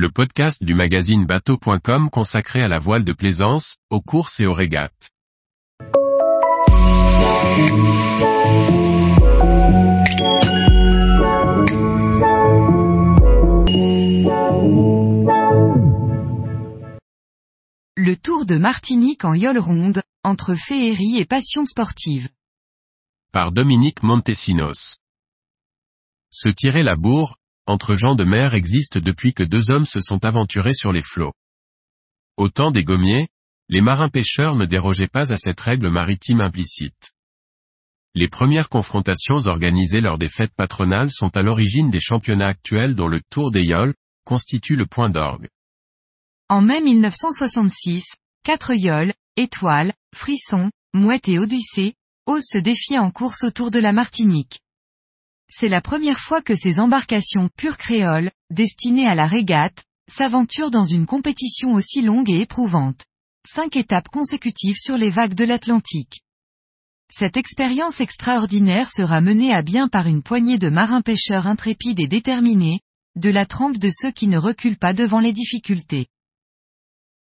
le podcast du magazine bateau.com consacré à la voile de plaisance, aux courses et aux régates. Le Tour de Martinique en yole ronde, entre féerie et passion sportive. Par Dominique Montesinos. Se tirer la bourre, entre gens de mer existe depuis que deux hommes se sont aventurés sur les flots. Au temps des gommiers, les marins pêcheurs ne dérogeaient pas à cette règle maritime implicite. Les premières confrontations organisées lors des fêtes patronales sont à l'origine des championnats actuels dont le Tour des Yoles constitue le point d'orgue. En mai 1966, quatre yoles, étoiles, frissons, mouettes et odyssées, osent se défier en course autour de la Martinique. C'est la première fois que ces embarcations pures créoles, destinées à la régate, s'aventurent dans une compétition aussi longue et éprouvante. Cinq étapes consécutives sur les vagues de l'Atlantique. Cette expérience extraordinaire sera menée à bien par une poignée de marins pêcheurs intrépides et déterminés, de la trempe de ceux qui ne reculent pas devant les difficultés.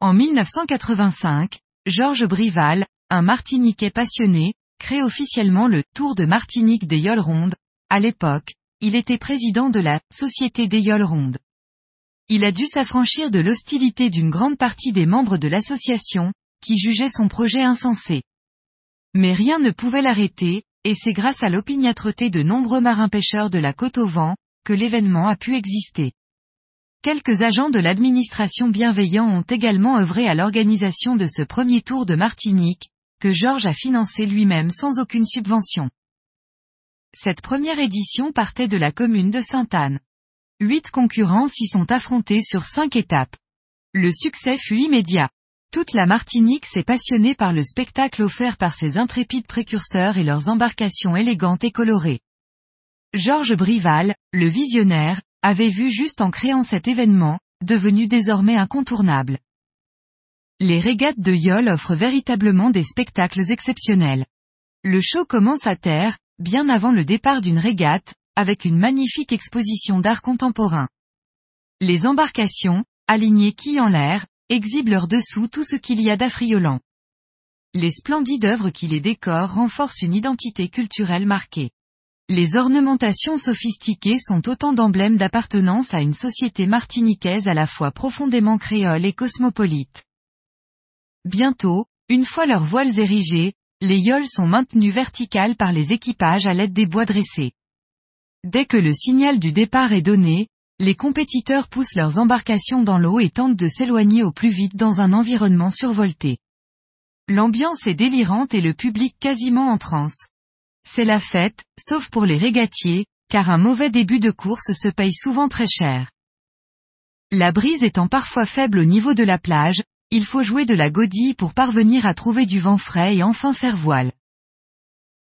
En 1985, Georges Brival, un Martiniquais passionné, crée officiellement le Tour de Martinique des Yoles Rondes. À l'époque, il était président de la Société des Yoles Rondes. Il a dû s'affranchir de l'hostilité d'une grande partie des membres de l'association, qui jugeaient son projet insensé. Mais rien ne pouvait l'arrêter, et c'est grâce à l'opiniâtreté de nombreux marins pêcheurs de la côte au vent, que l'événement a pu exister. Quelques agents de l'administration bienveillants ont également œuvré à l'organisation de ce premier tour de Martinique, que Georges a financé lui-même sans aucune subvention. Cette première édition partait de la commune de Sainte-Anne. Huit concurrents s'y sont affrontés sur cinq étapes. Le succès fut immédiat. Toute la Martinique s'est passionnée par le spectacle offert par ces intrépides précurseurs et leurs embarcations élégantes et colorées. Georges Brival, le visionnaire, avait vu juste en créant cet événement, devenu désormais incontournable. Les régates de Yole offrent véritablement des spectacles exceptionnels. Le show commence à terre, bien avant le départ d'une régate, avec une magnifique exposition d'art contemporain. Les embarcations, alignées quilles en l'air, exhibent leur dessous tout ce qu'il y a d'affriolant. Les splendides œuvres qui les décorent renforcent une identité culturelle marquée. Les ornementations sophistiquées sont autant d'emblèmes d'appartenance à une société martiniquaise à la fois profondément créole et cosmopolite. Bientôt, une fois leurs voiles érigées, les yoles sont maintenues verticales par les équipages à l'aide des bois dressés. Dès que le signal du départ est donné, les compétiteurs poussent leurs embarcations dans l'eau et tentent de s'éloigner au plus vite dans un environnement survolté. L'ambiance est délirante et le public quasiment en transe. C'est la fête, sauf pour les régatiers, car un mauvais début de course se paye souvent très cher. La brise étant parfois faible au niveau de la plage, il faut jouer de la godille pour parvenir à trouver du vent frais et enfin faire voile.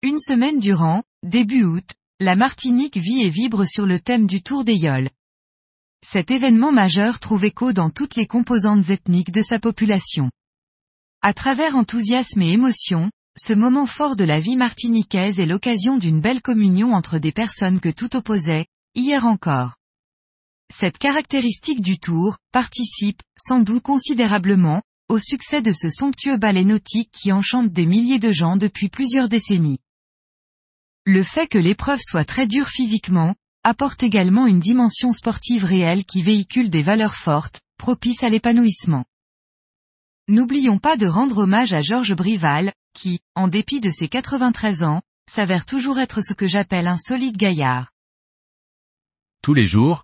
Une semaine durant, début août, la Martinique vit et vibre sur le thème du Tour des Yoles. Cet événement majeur trouve écho dans toutes les composantes ethniques de sa population. À travers enthousiasme et émotion, ce moment fort de la vie martiniquaise est l'occasion d'une belle communion entre des personnes que tout opposait, hier encore. Cette caractéristique du tour, participe, sans doute considérablement, au succès de ce somptueux ballet nautique qui enchante des milliers de gens depuis plusieurs décennies. Le fait que l'épreuve soit très dure physiquement, apporte également une dimension sportive réelle qui véhicule des valeurs fortes, propices à l'épanouissement. N'oublions pas de rendre hommage à Georges Brival, qui, en dépit de ses 93 ans, s'avère toujours être ce que j'appelle un solide gaillard. Tous les jours,